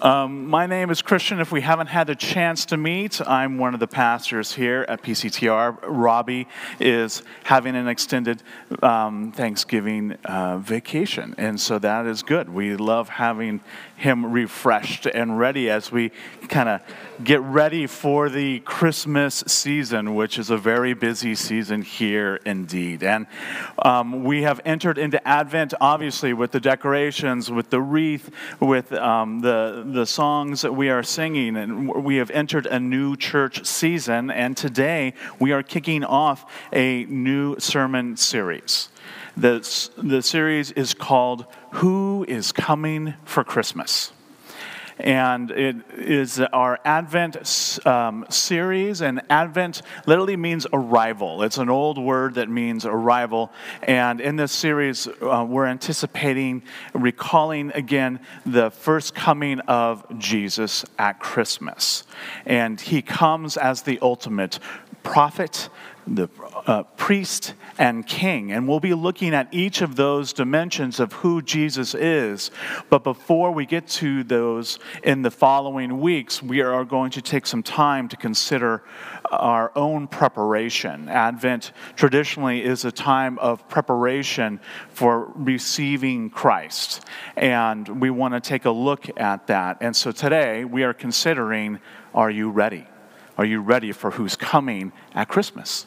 Um, my name is Christian. If we haven't had a chance to meet, I'm one of the pastors here at PCTR. Robbie is having an extended um, Thanksgiving uh, vacation, and so that is good. We love having him refreshed and ready as we kind of get ready for the Christmas season, which is a very busy season here indeed. And um, we have entered into Advent, obviously, with the decorations, with the wreath, with um, the, the songs that we are singing. And we have entered a new church season. And today we are kicking off a new sermon series. The, the series is called Who is Coming for Christmas? and it is our Advent um, series. And Advent literally means arrival. It's an old word that means arrival. And in this series, uh, we're anticipating, recalling again the first coming of Jesus at Christmas. And he comes as the ultimate prophet, the uh, priest, and king. And we'll be looking at each of those dimensions of who Jesus is. But before we get to those in the following weeks, we are going to take some time to consider our own preparation. Advent traditionally is a time of preparation for receiving Christ. And we want to take a look at that. And so today we are considering are you ready? Are you ready for who's coming at Christmas?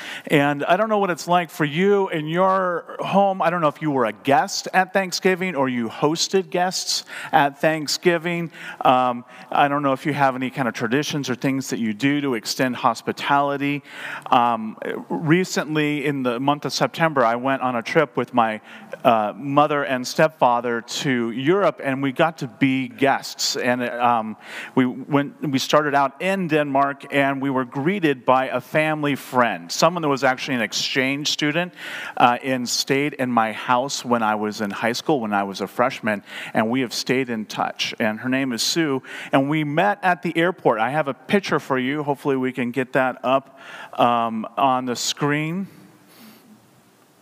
And I don't know what it's like for you in your home. I don't know if you were a guest at Thanksgiving or you hosted guests at Thanksgiving. Um, I don't know if you have any kind of traditions or things that you do to extend hospitality. Um, recently, in the month of September, I went on a trip with my uh, mother and stepfather to Europe, and we got to be guests. And um, we went. We started out in Denmark, and we were greeted by a family friend, someone that was actually an exchange student uh, and stayed in my house when I was in high school, when I was a freshman, and we have stayed in touch. And her name is Sue, and we met at the airport. I have a picture for you. Hopefully, we can get that up um, on the screen.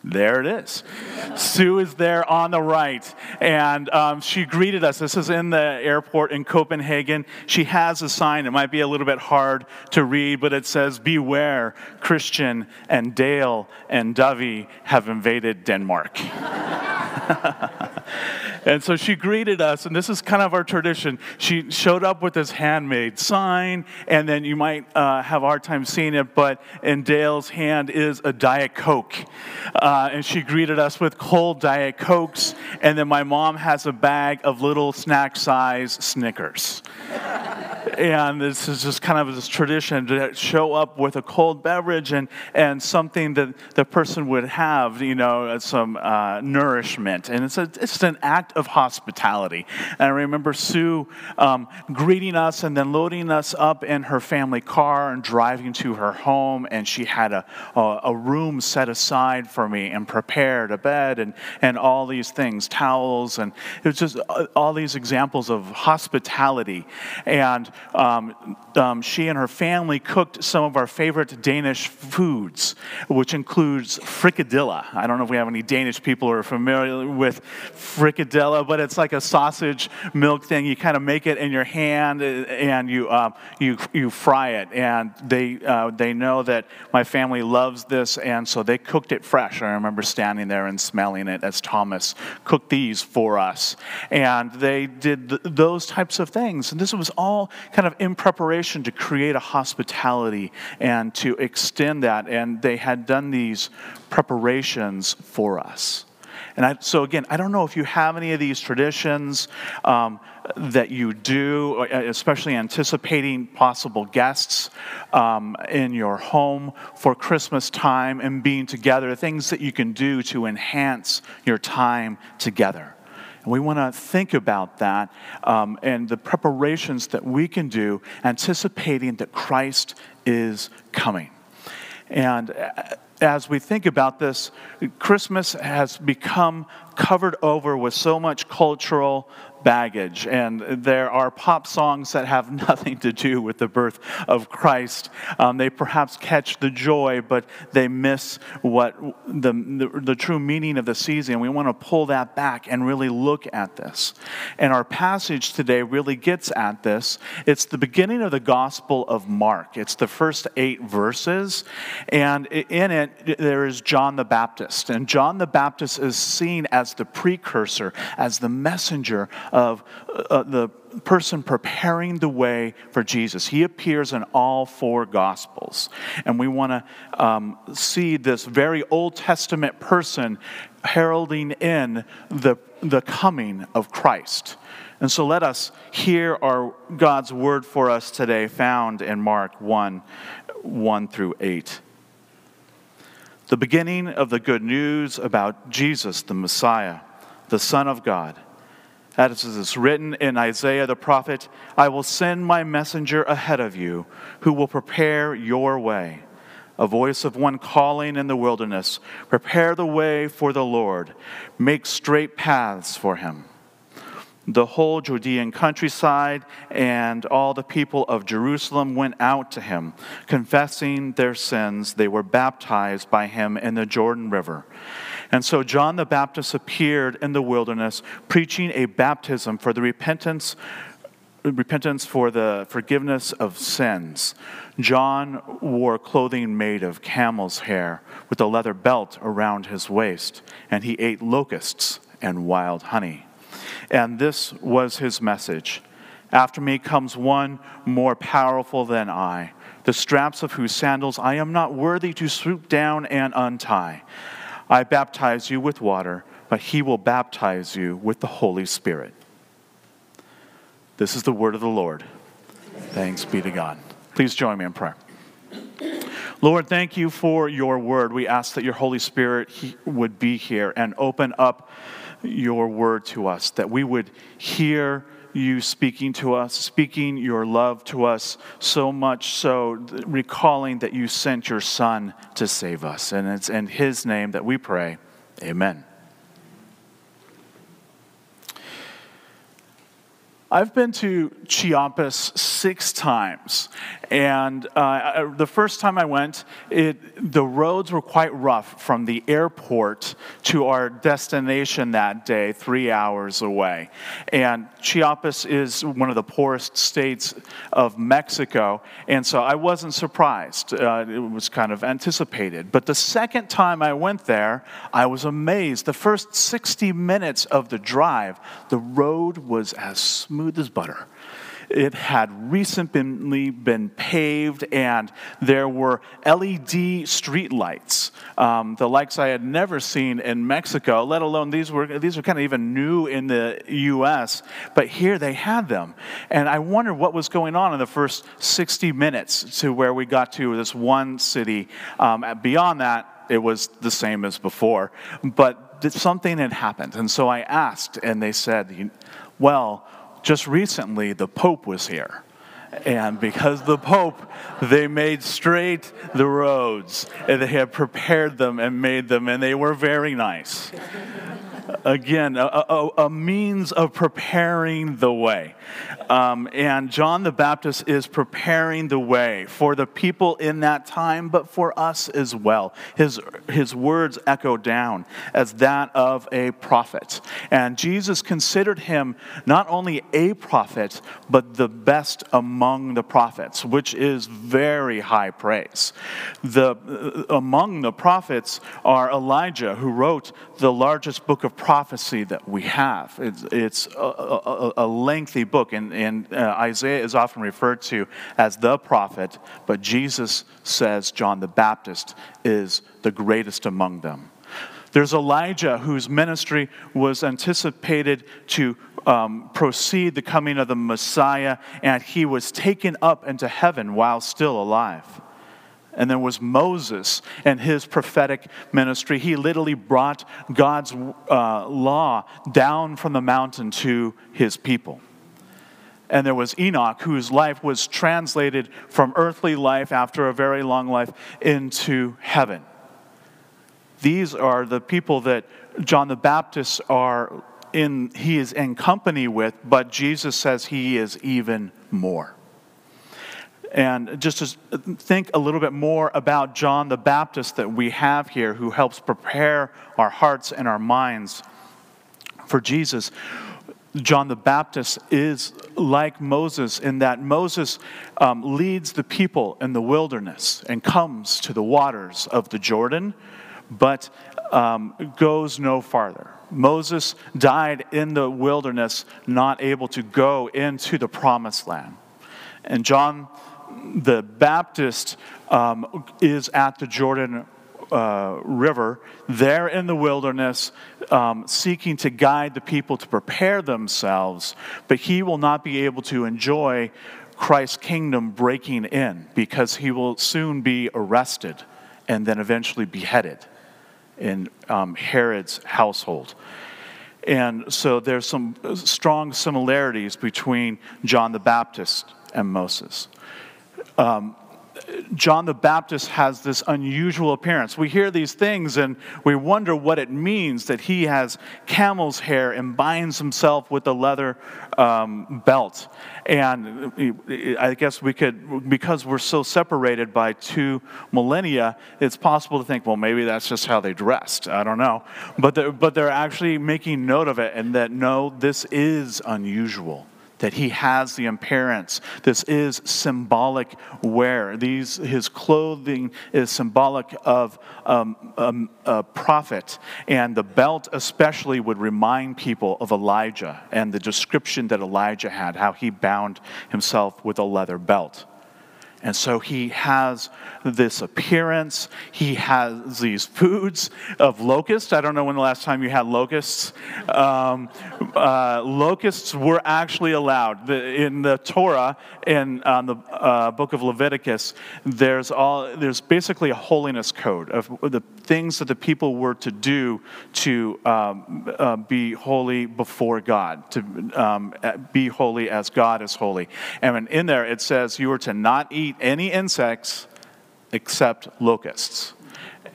There it is. Sue is there on the right, and um, she greeted us. This is in the airport in Copenhagen. She has a sign. It might be a little bit hard to read, but it says, Beware, Christian and Dale and Dovey have invaded Denmark. and so she greeted us, and this is kind of our tradition. She showed up with this handmade sign, and then you might uh, have a hard time seeing it, but in Dale's hand is a Diet Coke. Uh, and she greeted us with cold Diet Cokes, and then my mom has a bag of little snack size Snickers. And this is just kind of this tradition to show up with a cold beverage and, and something that the person would have, you know, some uh, nourishment. And it's, a, it's an act of hospitality. And I remember Sue um, greeting us and then loading us up in her family car and driving to her home. And she had a, a, a room set aside for me and prepared a bed and, and all these things, towels. And it was just uh, all these examples of hospitality. And um, um, she and her family cooked some of our favorite Danish foods, which includes frikadelle. I don't know if we have any Danish people who are familiar with frikadelle, but it's like a sausage milk thing. You kind of make it in your hand and you, uh, you, you fry it. And they, uh, they know that my family loves this, and so they cooked it fresh. I remember standing there and smelling it as Thomas cooked these for us. And they did th- those types of things. And this was all kind of in preparation to create a hospitality and to extend that. And they had done these preparations for us. And I, so, again, I don't know if you have any of these traditions um, that you do, uh, especially anticipating possible guests um, in your home for Christmas time and being together, things that you can do to enhance your time together. We want to think about that um, and the preparations that we can do, anticipating that Christ is coming. And uh, as we think about this, Christmas has become covered over with so much cultural baggage. And there are pop songs that have nothing to do with the birth of Christ. Um, they perhaps catch the joy, but they miss what the, the, the true meaning of the season. We want to pull that back and really look at this. And our passage today really gets at this. It's the beginning of the Gospel of Mark, it's the first eight verses. And in it, there is John the Baptist. And John the Baptist is seen as the precursor, as the messenger of uh, the person preparing the way for Jesus. He appears in all four Gospels. And we want to um, see this very Old Testament person heralding in the, the coming of Christ. And so let us hear our God's word for us today, found in Mark 1 1 through 8. The beginning of the good news about Jesus, the Messiah, the Son of God as is written in Isaiah the prophet, I will send my messenger ahead of you who will prepare your way. A voice of one calling in the wilderness, Prepare the way for the Lord, make straight paths for him. The whole Judean countryside and all the people of Jerusalem went out to him, confessing their sins. They were baptized by him in the Jordan River. And so John the Baptist appeared in the wilderness preaching a baptism for the repentance repentance for the forgiveness of sins. John wore clothing made of camel's hair with a leather belt around his waist, and he ate locusts and wild honey. And this was his message. After me comes one more powerful than I, the straps of whose sandals I am not worthy to swoop down and untie. I baptize you with water, but he will baptize you with the Holy Spirit. This is the word of the Lord. Thanks be to God. Please join me in prayer. Lord, thank you for your word. We ask that your Holy Spirit would be here and open up your word to us, that we would hear you speaking to us, speaking your love to us, so much so recalling that you sent your Son to save us. And it's in His name that we pray. Amen. I've been to Chiapas six times, and uh, the first time I went, it, the roads were quite rough from the airport to our destination that day, three hours away. And Chiapas is one of the poorest states of Mexico, and so I wasn't surprised. Uh, it was kind of anticipated. But the second time I went there, I was amazed. The first 60 minutes of the drive, the road was as smooth smooth as butter. It had recently been paved, and there were LED street lights, um, the likes I had never seen in Mexico. Let alone these were these were kind of even new in the U.S. But here they had them, and I wondered what was going on in the first 60 minutes to where we got to this one city. Um, beyond that, it was the same as before, but something had happened, and so I asked, and they said, "Well." Just recently the Pope was here. And because the Pope, they made straight the roads, and they had prepared them and made them, and they were very nice. Again, a, a, a means of preparing the way. Um, and John the Baptist is preparing the way for the people in that time, but for us as well. His, his words echo down as that of a prophet. And Jesus considered him not only a prophet, but the best among the prophets, which is very high praise. The, uh, among the prophets are Elijah, who wrote the largest book of prophecy that we have. It's, it's a, a, a lengthy book, and and uh, Isaiah is often referred to as the prophet, but Jesus says John the Baptist is the greatest among them. There's Elijah, whose ministry was anticipated to um, proceed the coming of the Messiah, and he was taken up into heaven while still alive. And there was Moses and his prophetic ministry. He literally brought God's uh, law down from the mountain to his people. And there was Enoch, whose life was translated from earthly life after a very long life into heaven. These are the people that John the Baptist are in, he is in company with, but Jesus says he is even more. And just to think a little bit more about John the Baptist that we have here, who helps prepare our hearts and our minds for Jesus. John the Baptist is like Moses in that Moses um, leads the people in the wilderness and comes to the waters of the Jordan, but um, goes no farther. Moses died in the wilderness, not able to go into the promised land. And John the Baptist um, is at the Jordan uh, River, there in the wilderness, um, seeking to guide the people to prepare themselves, but he will not be able to enjoy Christ's kingdom breaking in because he will soon be arrested and then eventually beheaded in um, Herod's household. And so there's some strong similarities between John the Baptist and Moses. Um, John the Baptist has this unusual appearance. We hear these things and we wonder what it means that he has camel's hair and binds himself with a leather um, belt. And I guess we could, because we're so separated by two millennia, it's possible to think, well, maybe that's just how they dressed. I don't know. But they're, but they're actually making note of it and that no, this is unusual that he has the appearance. This is symbolic wear. These, his clothing is symbolic of um, um, a prophet, and the belt especially would remind people of Elijah and the description that Elijah had, how he bound himself with a leather belt. And so he has this appearance. He has these foods of locusts. I don't know when the last time you had locusts. Um, uh, locusts were actually allowed. In the Torah, in uh, the uh, book of Leviticus, there's, all, there's basically a holiness code of the things that the people were to do to um, uh, be holy before God, to um, be holy as God is holy. And in there it says you were to not eat any insects except locusts.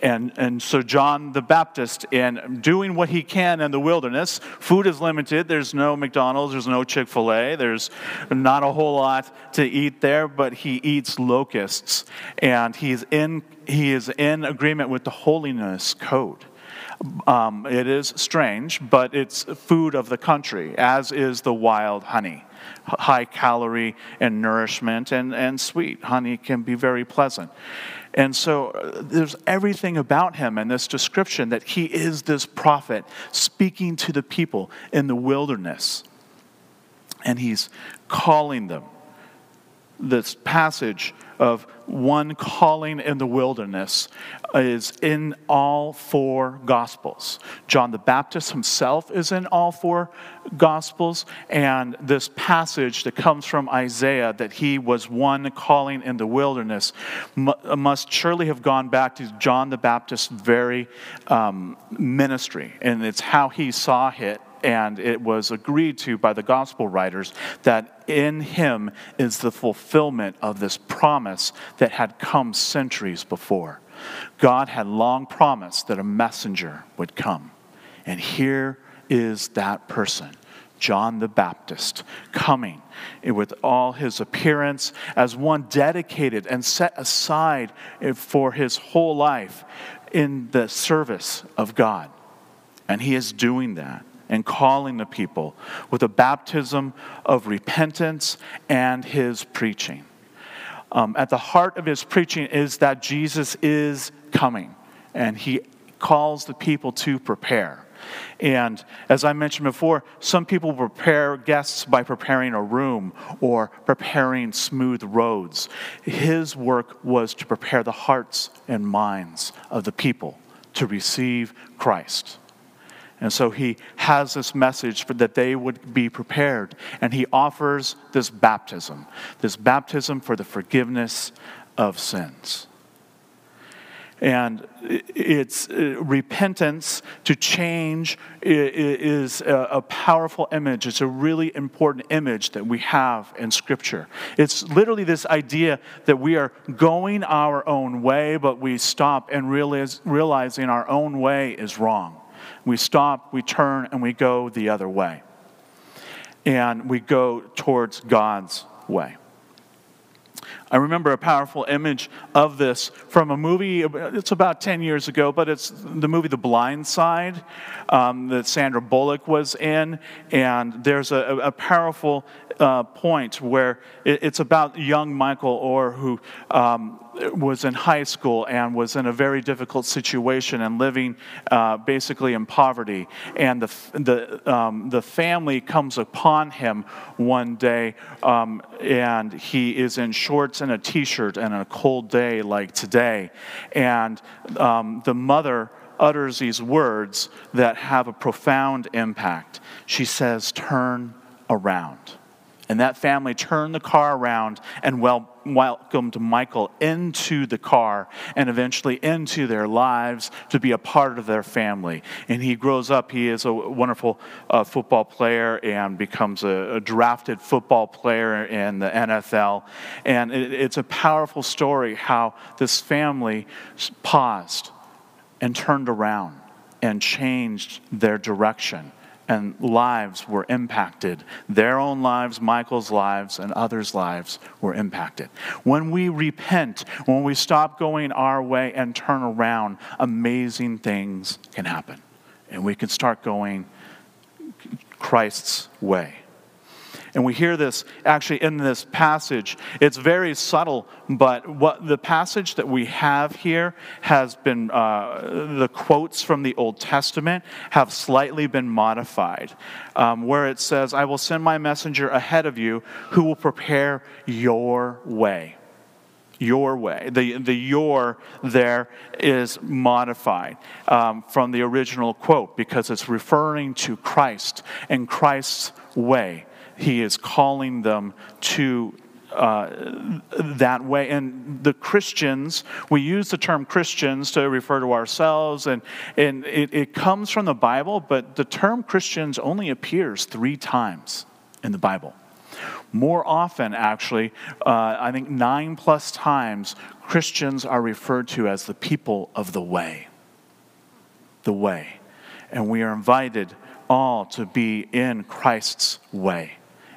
And, and so, John the Baptist, in doing what he can in the wilderness, food is limited. There's no McDonald's, there's no Chick fil A, there's not a whole lot to eat there, but he eats locusts. And he's in, he is in agreement with the holiness code. Um, it is strange, but it's food of the country, as is the wild honey high calorie and nourishment and, and sweet. Honey can be very pleasant. And so uh, there's everything about him in this description that he is this prophet speaking to the people in the wilderness. And he's calling them. This passage of one calling in the wilderness is in all four gospels. John the Baptist himself is in all four gospels, and this passage that comes from Isaiah that he was one calling in the wilderness must surely have gone back to John the Baptist's very um, ministry, and it's how he saw it and it was agreed to by the gospel writers that in him is the fulfillment of this promise that had come centuries before. God had long promised that a messenger would come. And here is that person. John the Baptist coming with all his appearance as one dedicated and set aside for his whole life in the service of God. And he is doing that and calling the people with a baptism of repentance and his preaching. Um, at the heart of his preaching is that Jesus is coming, and he calls the people to prepare. And as I mentioned before, some people prepare guests by preparing a room or preparing smooth roads. His work was to prepare the hearts and minds of the people to receive Christ. And so he has this message for, that they would be prepared. And he offers this baptism, this baptism for the forgiveness of sins. And it's uh, repentance to change is a powerful image. It's a really important image that we have in Scripture. It's literally this idea that we are going our own way, but we stop and realize, realizing our own way is wrong. We stop, we turn, and we go the other way. And we go towards God's way. I remember a powerful image of this from a movie, it's about 10 years ago, but it's the movie The Blind Side um, that Sandra Bullock was in. And there's a, a powerful uh, point where it, it's about young Michael Oher who um, was in high school and was in a very difficult situation and living uh, basically in poverty. And the, the, um, the family comes upon him one day um, and he is in shorts and a t shirt and a cold day like today. And um, the mother utters these words that have a profound impact. She says, Turn around. And that family turned the car around and well, welcomed Michael into the car and eventually into their lives to be a part of their family. And he grows up, he is a wonderful uh, football player and becomes a, a, drafted football player in the NFL. And it, it's a powerful story how this family paused and turned around and changed their direction and lives were impacted. Their own lives, Michael's lives, and others' lives were impacted. When we repent, when we stop going our way and turn around, amazing things can happen. And we can start going Christ's way. And we hear this actually in this passage. It's very subtle, but what the passage that we have here has been, uh, the quotes from the Old Testament have slightly been modified, um, where it says, I will send my messenger ahead of you who will prepare your way your way. The, the your there is modified um, from the original quote because it's referring to Christ and Christ's way he is calling them to uh, that way. And the Christians, we use the term Christians to refer to ourselves, and, and it, it comes from the Bible, but the term Christians only appears three times in the Bible. More often, actually, uh, I think nine plus times, Christians are referred to as the people of the way. The way. And we are invited all to be in Christ's way.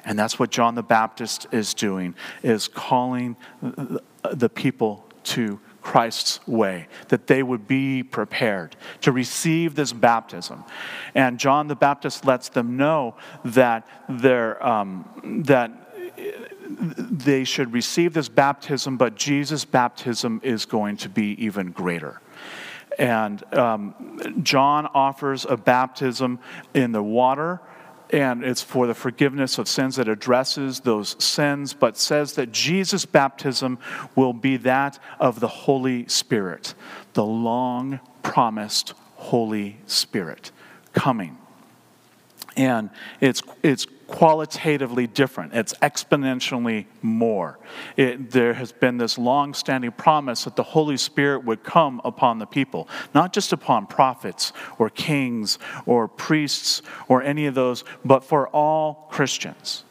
And that's what John the Baptist is doing, is calling the people to Christ's way, that they would be prepared to receive this baptism. And John the Baptist lets them know that, um, that they should receive this baptism, but Jesus' baptism is going to be even greater. And um, John offers a baptism in the water and it's for the forgiveness of sins that addresses those sins, but says that Jesus' baptism will be that of the Holy Spirit, the long promised Holy Spirit coming. And it's, it's qualitatively different. It's exponentially more. It, there has been this long standing promise that the Holy Spirit would come upon the people, not just upon prophets or kings or priests or any of those, but for all Christians.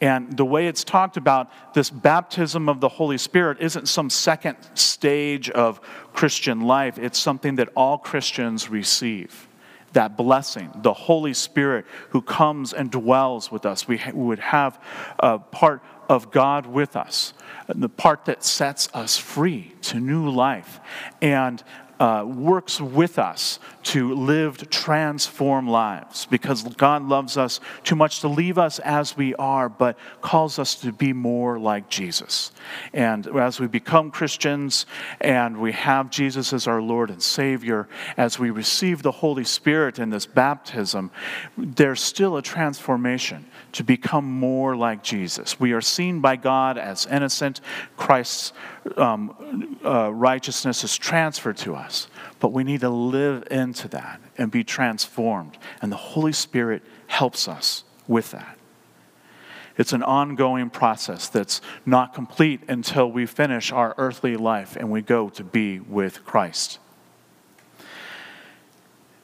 And the way it's talked about, this baptism of the Holy Spirit isn't some second stage of Christian life, it's something that all Christians receive that blessing, the Holy Spirit who comes and dwells with us. We would have a part of God with us, the part that sets us free to new life. And uh, works with us to live transform lives because God loves us too much to leave us as we are, but calls us to be more like Jesus. And as we become Christians and we have Jesus as our Lord and Savior, as we receive the Holy Spirit in this baptism, there's still a transformation to become more like Jesus. We are seen by God as innocent. Christ's um, uh, righteousness is transferred to us, but we need to live into that and be transformed. And the Holy Spirit helps us with that. It's an ongoing process that's not complete until we finish our earthly life and we go to be with Christ.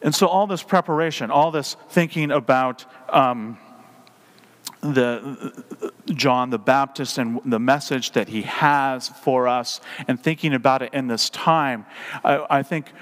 And so, all this preparation, all this thinking about um, the John the Baptist and the message that he has for us, and thinking about it in this time, I, I think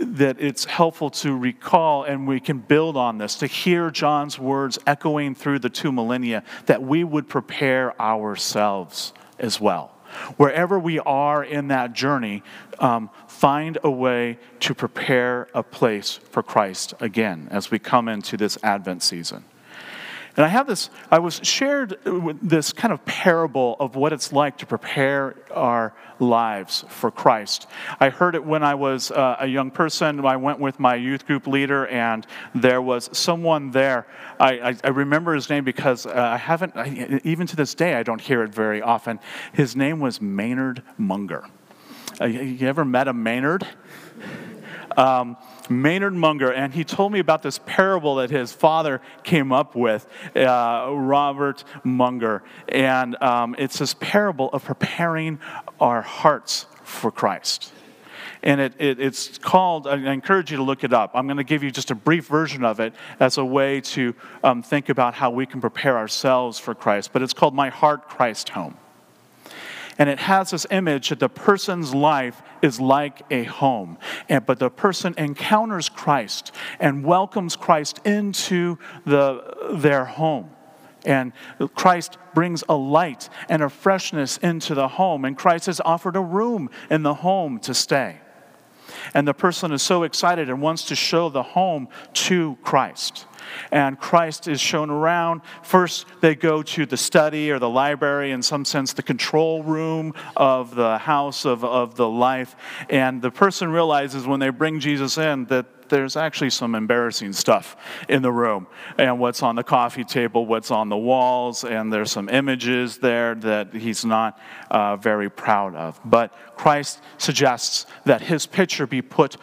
that it's helpful to recall and we can build on this to hear John's words echoing through the two millennia that we would prepare ourselves as well. Wherever we are in that journey, um, find a way to prepare a place for Christ again as we come into this Advent season. And I have this, I was shared this kind of parable of what it's like to prepare our lives for Christ. I heard it when I was uh, a young person. I went with my youth group leader, and there was someone there. I, I, I remember his name because uh, I haven't, I, even to this day, I don't hear it very often. His name was Maynard Munger. Uh, you ever met a Maynard? Um, Maynard Munger, and he told me about this parable that his father came up with, uh, Robert Munger. And um, it's this parable of preparing our hearts for Christ. And it, it, it's called, I encourage you to look it up. I'm going to give you just a brief version of it as a way to um, think about how we can prepare ourselves for Christ. But it's called My Heart Christ Home. And it has this image that the person's life is like a home. And, but the person encounters Christ and welcomes Christ into the, their home. And Christ brings a light and a freshness into the home. And Christ has offered a room in the home to stay. And the person is so excited and wants to show the home to Christ and Christ is shown around. First, they go to the study or the library, in some sense, the control room of the house of, of the life. And the person realizes when they bring Jesus in that there's actually some embarrassing stuff in the room and what's on the coffee table, what's on the walls, and there's some images there that he's not uh, very proud of. But Christ suggests that his picture be put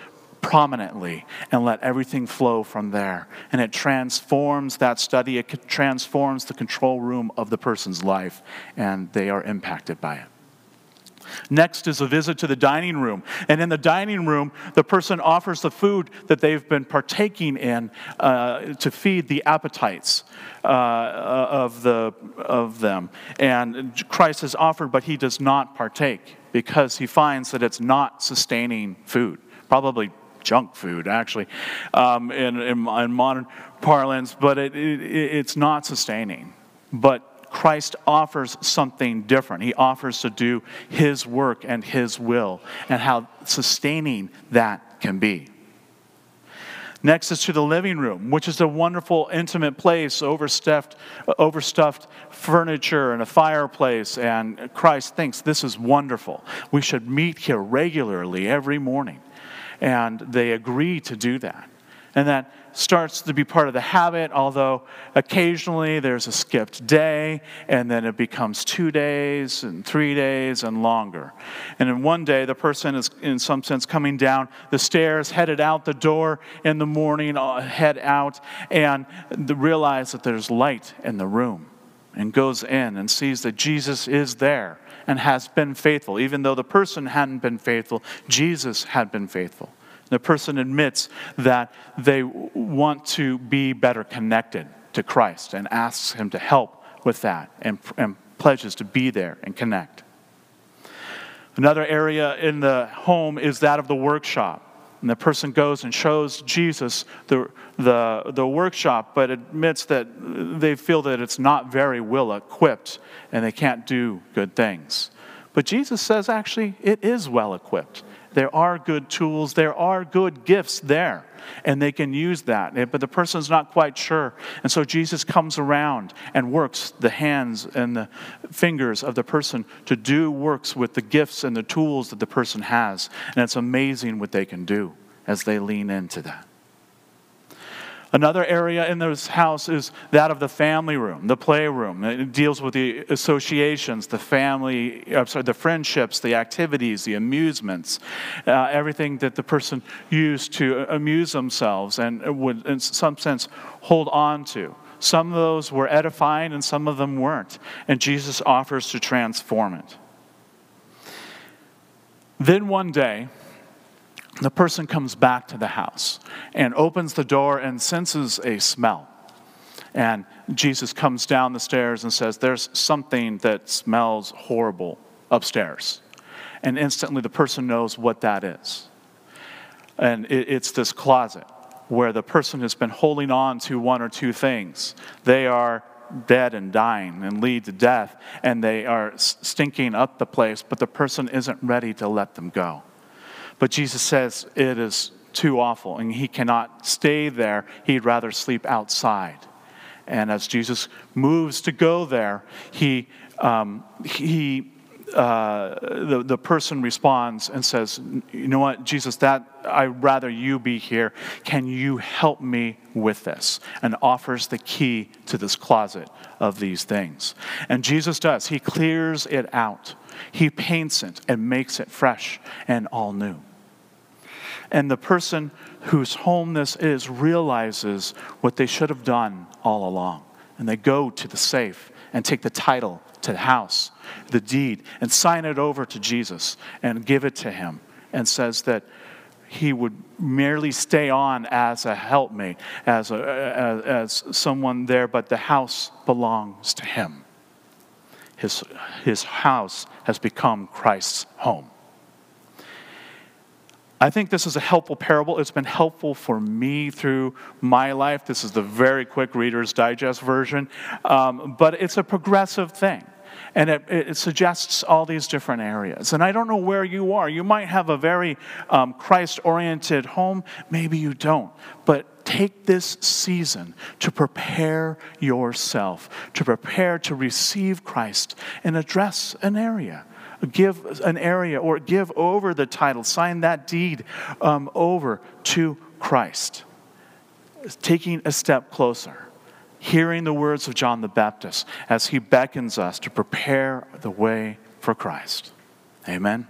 prominently and let everything flow from there. And it transforms that study, it transforms the control room of the person's life, and they are impacted by it. Next is a visit to the dining room. And in the dining room, the person offers the food that they've been partaking in uh, to feed the appetites uh, of, the, of them. And Christ has offered, but he does not partake because he finds that it's not sustaining food. Probably junk food, actually, um, in, in, in, modern parlance, but it, it, it's not sustaining. But Christ offers something different. He offers to do His work and His will, and how sustaining that can be. Next is to the living room, which is a wonderful, intimate place, overstuffed, overstuffed furniture and a fireplace. And Christ thinks this is wonderful. We should meet here regularly every morning and they agree to do that. And that starts to be part of the habit, although occasionally there's a skipped day, and then it becomes two days and three days and longer. And in one day, the person is, in some sense, coming down the stairs, headed out the door in the morning, uh, head out, and realize that there's light in the room, and goes in and sees that Jesus is there and has been faithful. Even though the person hadn't been faithful, Jesus had been faithful. The person admits that they want to be better connected to Christ and asks Him to help with that and, and pledges to be there and connect. Another area in the home is that of the workshop. And the person goes and shows Jesus the, the, the workshop, but admits that they feel that it's not very well equipped and they can't do good things. But Jesus says actually it is well equipped. There are good tools, there are good gifts there, and they can use that. Eh, but the person's not quite sure. And so Jesus comes around and works the hands and the fingers of the person to do works with the gifts and the tools that the person has. And it's amazing what they can do as they lean into that. Another area in this house is that of the family room, the playroom. It deals with the associations, the family, I'm sorry, the friendships, the activities, the amusements, uh, everything that the person used to amuse themselves and would, in some sense, hold on to. some of those were edifying and some of them weren't. And Jesus offers to transform it. Then one day, the person comes back to the house and opens the door and senses a smell. And Jesus comes down the stairs and says, There's something that smells horrible upstairs. And instantly the person knows what that is. And it's this closet where the person has been holding on to one or two things. They are dead and dying and lead to death, and they are stinking up the place, but the person isn't ready to let them go. But Jesus says it is too awful, and he cannot stay there. He'd rather sleep outside. And as Jesus moves to go there, he, um, he uh, the, the person responds and says, You know what, Jesus, that I'd rather you be here. Can you help me with this? And offers the key to this closet of these things. And Jesus does. He clears it out, He paints it and makes it fresh and all new. And the person whose home this is realizes what they should have done all along. And they go to the safe and take the title to the house, the deed, and sign it over to Jesus and give it to him, and says that he would merely stay on as a helpmate, as, a, as, as someone there, but the house belongs to him. His, his house has become Christ's home. I think this is a helpful parable. It's been helpful for me through my life. This is the very quick Reader's Digest version, um, but it's a progressive thing. And it, it, suggests all these different areas. And I don't know where you are. You might have a very um, Christ oriented home, maybe you don't. But take this season to prepare yourself, to prepare to receive Christ and address an area give an area or give over the title, sign that deed um, over to Christ. Taking a step closer, hearing the words of John the Baptist as he beckons us to prepare the way for Christ. Amen.